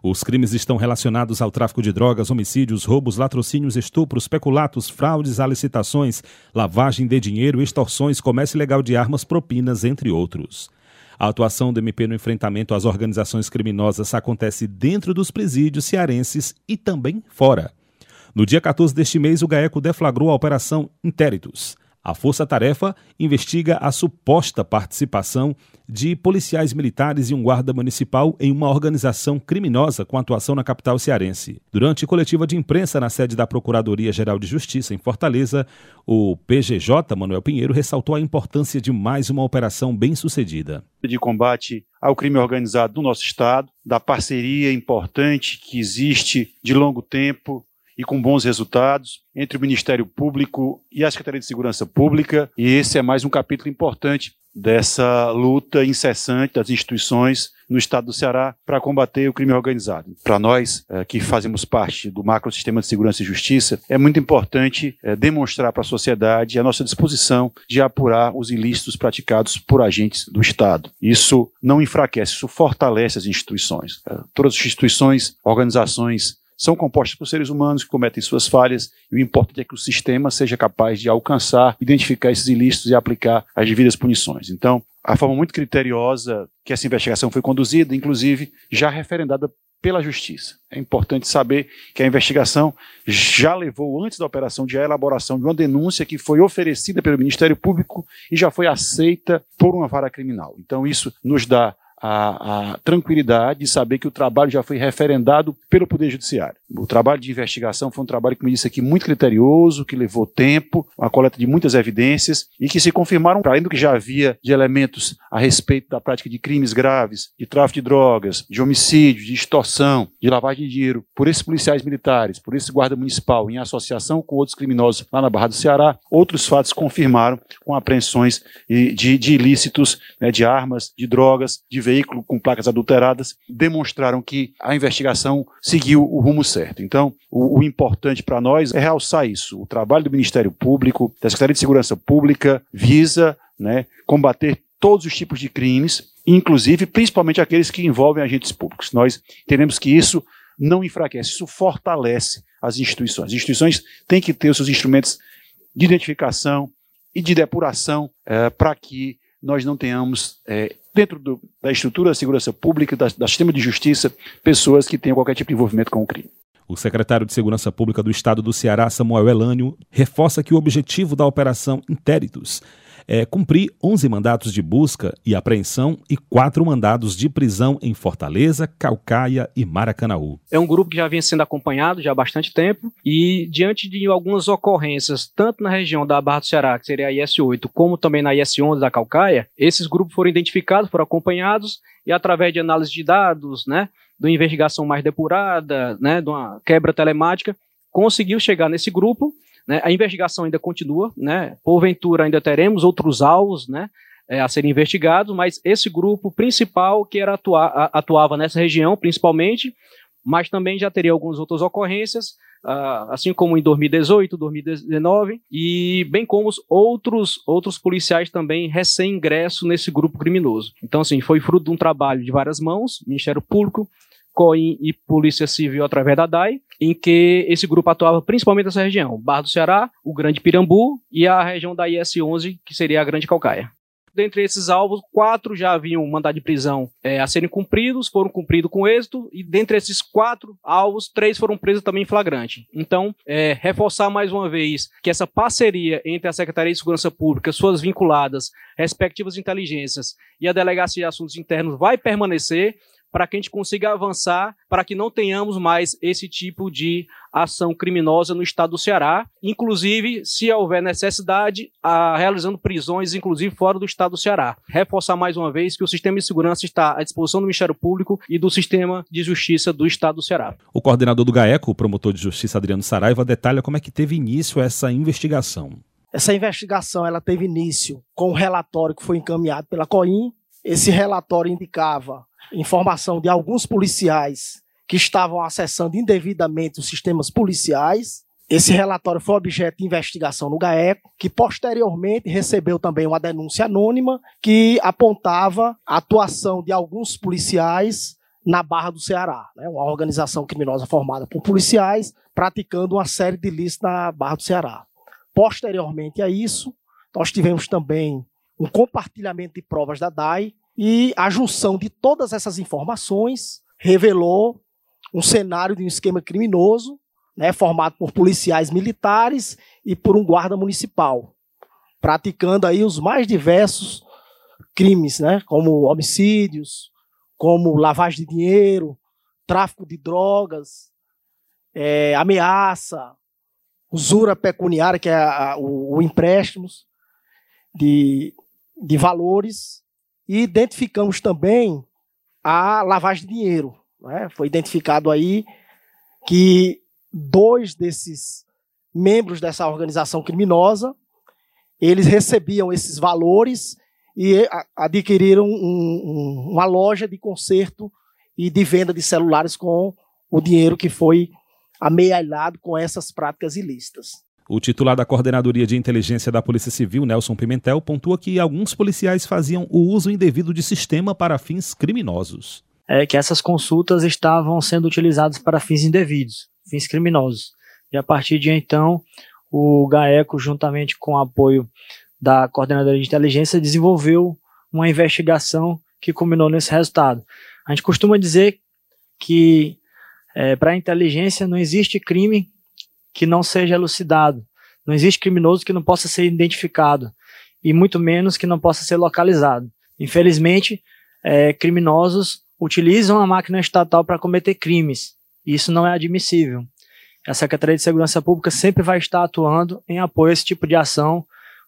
Os crimes estão relacionados ao tráfico de drogas, homicídios, roubos, latrocínios, estupros, peculatos, fraudes, alicitações, lavagem de dinheiro, extorsões, comércio ilegal de armas, propinas, entre outros. A atuação do MP no enfrentamento às organizações criminosas acontece dentro dos presídios cearenses e também fora. No dia 14 deste mês, o GAECO deflagrou a Operação Intéritos. A Força Tarefa investiga a suposta participação de policiais militares e um guarda municipal em uma organização criminosa com atuação na capital cearense. Durante coletiva de imprensa na sede da Procuradoria-Geral de Justiça em Fortaleza, o PGJ, Manuel Pinheiro, ressaltou a importância de mais uma operação bem-sucedida. De combate ao crime organizado do nosso Estado, da parceria importante que existe de longo tempo e com bons resultados entre o Ministério Público e a Secretaria de Segurança Pública. E esse é mais um capítulo importante dessa luta incessante das instituições no estado do Ceará para combater o crime organizado. Para nós, é, que fazemos parte do macro sistema de segurança e justiça, é muito importante é, demonstrar para a sociedade a nossa disposição de apurar os ilícitos praticados por agentes do Estado. Isso não enfraquece, isso fortalece as instituições. É, todas as instituições, organizações são compostas por seres humanos que cometem suas falhas e o importante é que o sistema seja capaz de alcançar, identificar esses ilícitos e aplicar as devidas punições. Então, a forma muito criteriosa que essa investigação foi conduzida, inclusive já referendada pela Justiça. É importante saber que a investigação já levou, antes da operação, de elaboração de uma denúncia que foi oferecida pelo Ministério Público e já foi aceita por uma vara criminal. Então, isso nos dá a, a, tranquilidade de saber que o trabalho já foi referendado pelo Poder Judiciário. O trabalho de investigação foi um trabalho, como eu disse aqui, muito criterioso, que levou tempo, a coleta de muitas evidências e que se confirmaram, além do que já havia de elementos a respeito da prática de crimes graves, de tráfico de drogas, de homicídio, de extorsão, de lavagem de dinheiro, por esses policiais militares, por esse guarda municipal, em associação com outros criminosos lá na Barra do Ceará, outros fatos confirmaram com apreensões de, de ilícitos, né, de armas, de drogas, de veículo com placas adulteradas, demonstraram que a investigação seguiu o rumo certo. Então, o, o importante para nós é realçar isso. O trabalho do Ministério Público, da Secretaria de Segurança Pública, visa né, combater todos os tipos de crimes, inclusive, principalmente aqueles que envolvem agentes públicos. Nós entendemos que isso não enfraquece, isso fortalece as instituições. As instituições têm que ter os seus instrumentos de identificação e de depuração é, para que nós não tenhamos é, dentro do, da estrutura da segurança pública, da sistema de justiça, pessoas que tenham qualquer tipo de envolvimento com o crime. O secretário de Segurança Pública do Estado do Ceará, Samuel Elânio, reforça que o objetivo da Operação Intéritos é cumprir 11 mandatos de busca e apreensão e quatro mandados de prisão em Fortaleza, Calcaia e Maracanaú. É um grupo que já vinha sendo acompanhado já há bastante tempo e diante de algumas ocorrências, tanto na região da Barra do Ceará, que seria a IS-8, como também na IS-11 da Calcaia, esses grupos foram identificados, foram acompanhados e através de análise de dados, né, de uma investigação mais depurada, né, de uma quebra telemática, conseguiu chegar nesse grupo né? A investigação ainda continua, né? porventura ainda teremos outros alvos né? É, a serem investigados, mas esse grupo principal que era atua atuava nessa região, principalmente, mas também já teria algumas outras ocorrências, uh, assim como em 2018, 2019, e bem como outros, outros policiais também recém-ingresso nesse grupo criminoso. Então, assim, foi fruto de um trabalho de várias mãos, Ministério Público, COIN e Polícia Civil através da DAI, em que esse grupo atuava principalmente nessa região, Barra do Ceará, o Grande Pirambu e a região da IS-11, que seria a Grande Calcaia. dentre esses alvos, quatro já haviam mandado de prisão é, a serem cumpridos, foram cumpridos com êxito, e dentre esses quatro alvos, três foram presos também em flagrante. Então, é, reforçar mais uma vez que essa parceria entre a Secretaria de Segurança Pública, suas vinculadas, respectivas inteligências e a Delegacia de Assuntos Internos vai permanecer para que a gente consiga avançar, para que não tenhamos mais esse tipo de ação criminosa no estado do Ceará, inclusive, se houver necessidade, a, realizando prisões, inclusive fora do estado do Ceará. Reforçar mais uma vez que o sistema de segurança está à disposição do Ministério Público e do sistema de justiça do estado do Ceará. O coordenador do GAECO, o promotor de justiça Adriano Saraiva, detalha como é que teve início essa investigação. Essa investigação ela teve início com um relatório que foi encaminhado pela COIN. Esse relatório indicava informação de alguns policiais que estavam acessando indevidamente os sistemas policiais. Esse relatório foi objeto de investigação no GAECO, que posteriormente recebeu também uma denúncia anônima que apontava a atuação de alguns policiais na Barra do Ceará, né, uma organização criminosa formada por policiais praticando uma série de ilícitos na Barra do Ceará. Posteriormente a isso, nós tivemos também um compartilhamento de provas da DAI, e a junção de todas essas informações revelou um cenário de um esquema criminoso, né, formado por policiais militares e por um guarda municipal, praticando aí os mais diversos crimes, né, como homicídios, como lavagem de dinheiro, tráfico de drogas, é, ameaça, usura pecuniária, que é a, o, o empréstimos de, de valores e identificamos também a lavagem de dinheiro. Né? Foi identificado aí que dois desses membros dessa organização criminosa eles recebiam esses valores e adquiriram um, um, uma loja de conserto e de venda de celulares com o dinheiro que foi amealhado com essas práticas ilícitas. O titular da Coordenadoria de Inteligência da Polícia Civil, Nelson Pimentel, pontua que alguns policiais faziam o uso indevido de sistema para fins criminosos. É que essas consultas estavam sendo utilizadas para fins indevidos, fins criminosos. E a partir de então, o GAECO, juntamente com o apoio da Coordenadoria de Inteligência, desenvolveu uma investigação que culminou nesse resultado. A gente costuma dizer que é, para a inteligência não existe crime que não seja elucidado. Não existe criminoso que não possa ser identificado e muito menos que não possa ser localizado. Infelizmente, é, criminosos utilizam a máquina estatal para cometer crimes. E isso não é admissível. A Secretaria de Segurança Pública sempre vai estar atuando em apoio a esse tipo de ação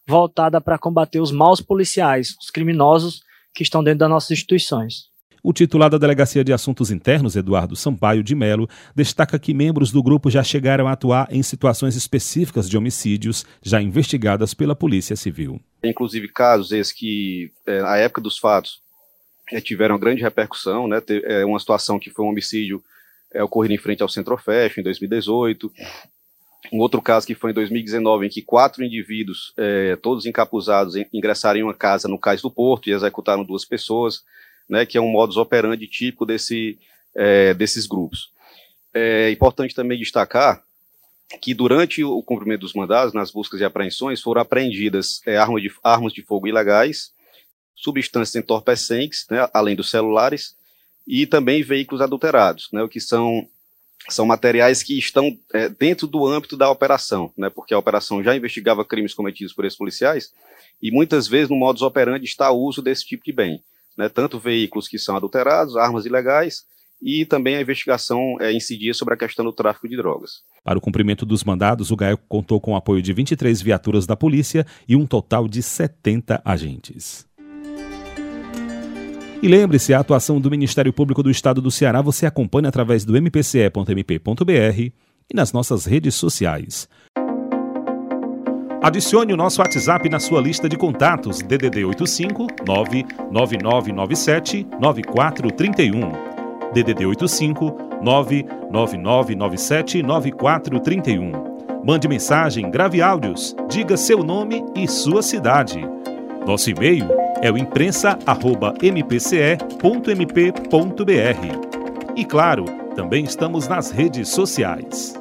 voltada para combater os maus policiais, os criminosos que estão dentro das nossas instituições. O titular da Delegacia de Assuntos Internos, Eduardo Sampaio de Melo, destaca que membros do grupo já chegaram a atuar em situações específicas de homicídios já investigadas pela Polícia Civil. Inclusive casos esses que, é, na época dos fatos, é, tiveram grande repercussão, né? É uma situação que foi um homicídio é, ocorrido em frente ao Centrofest em 2018. Um outro caso que foi em 2019, em que quatro indivíduos, todos encapuzados, ingressaram em uma casa no Cais do Porto e executaram duas pessoas né, que é um modus operandi típico desse, é, desses grupos. É importante também destacar que durante o cumprimento dos mandados, nas buscas e apreensões, foram apreendidas é, armas, de, armas de fogo ilegais, substâncias entorpecentes, né, além dos celulares, e também veículos adulterados, né, o que são, são materiais que estão é, dentro do âmbito da operação, né, porque a operação já investigava crimes cometidos por esses policiais, e muitas vezes no modus operandi está o uso desse tipo de bem né, tanto veículos que são adulterados, armas ilegais, e também a investigação é, incidia sobre a questão do tráfico de drogas. Para o cumprimento dos mandados, o GAECO contou com o apoio de 23 viaturas da polícia e um total de 70 agentes. E lembre-se, a atuação do Ministério Público do Estado do Ceará você acompanha através do mpce.mp.br e nas nossas redes sociais. Adicione o nosso WhatsApp na sua lista de contatos DDD 85 99997 9431. DDD 85 99997 9431. Mande mensagem, grave áudios, diga seu nome e sua cidade. Nosso e-mail é o imprensa@mpce.mp.br. E claro, também estamos nas redes sociais.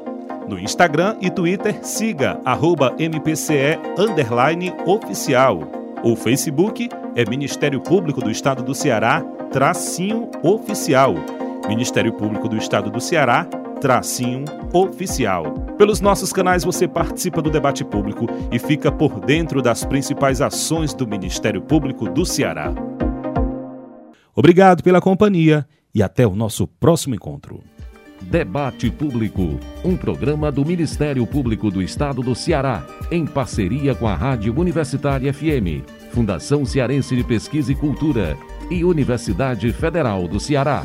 No Instagram e Twitter, siga arroba MPCE oficial. O Facebook é Ministério Público do Estado do Ceará, tracinho oficial. Ministério Público do Estado do Ceará, tracinho oficial. Pelos nossos canais você participa do debate público e fica por dentro das principais ações do Ministério Público do Ceará. Obrigado pela companhia e até o nosso próximo encontro. Debate Público, um programa do Ministério Público do Estado do Ceará, em parceria com a Rádio Universitária FM, Fundação Cearense de Pesquisa e Cultura e Universidade Federal do Ceará.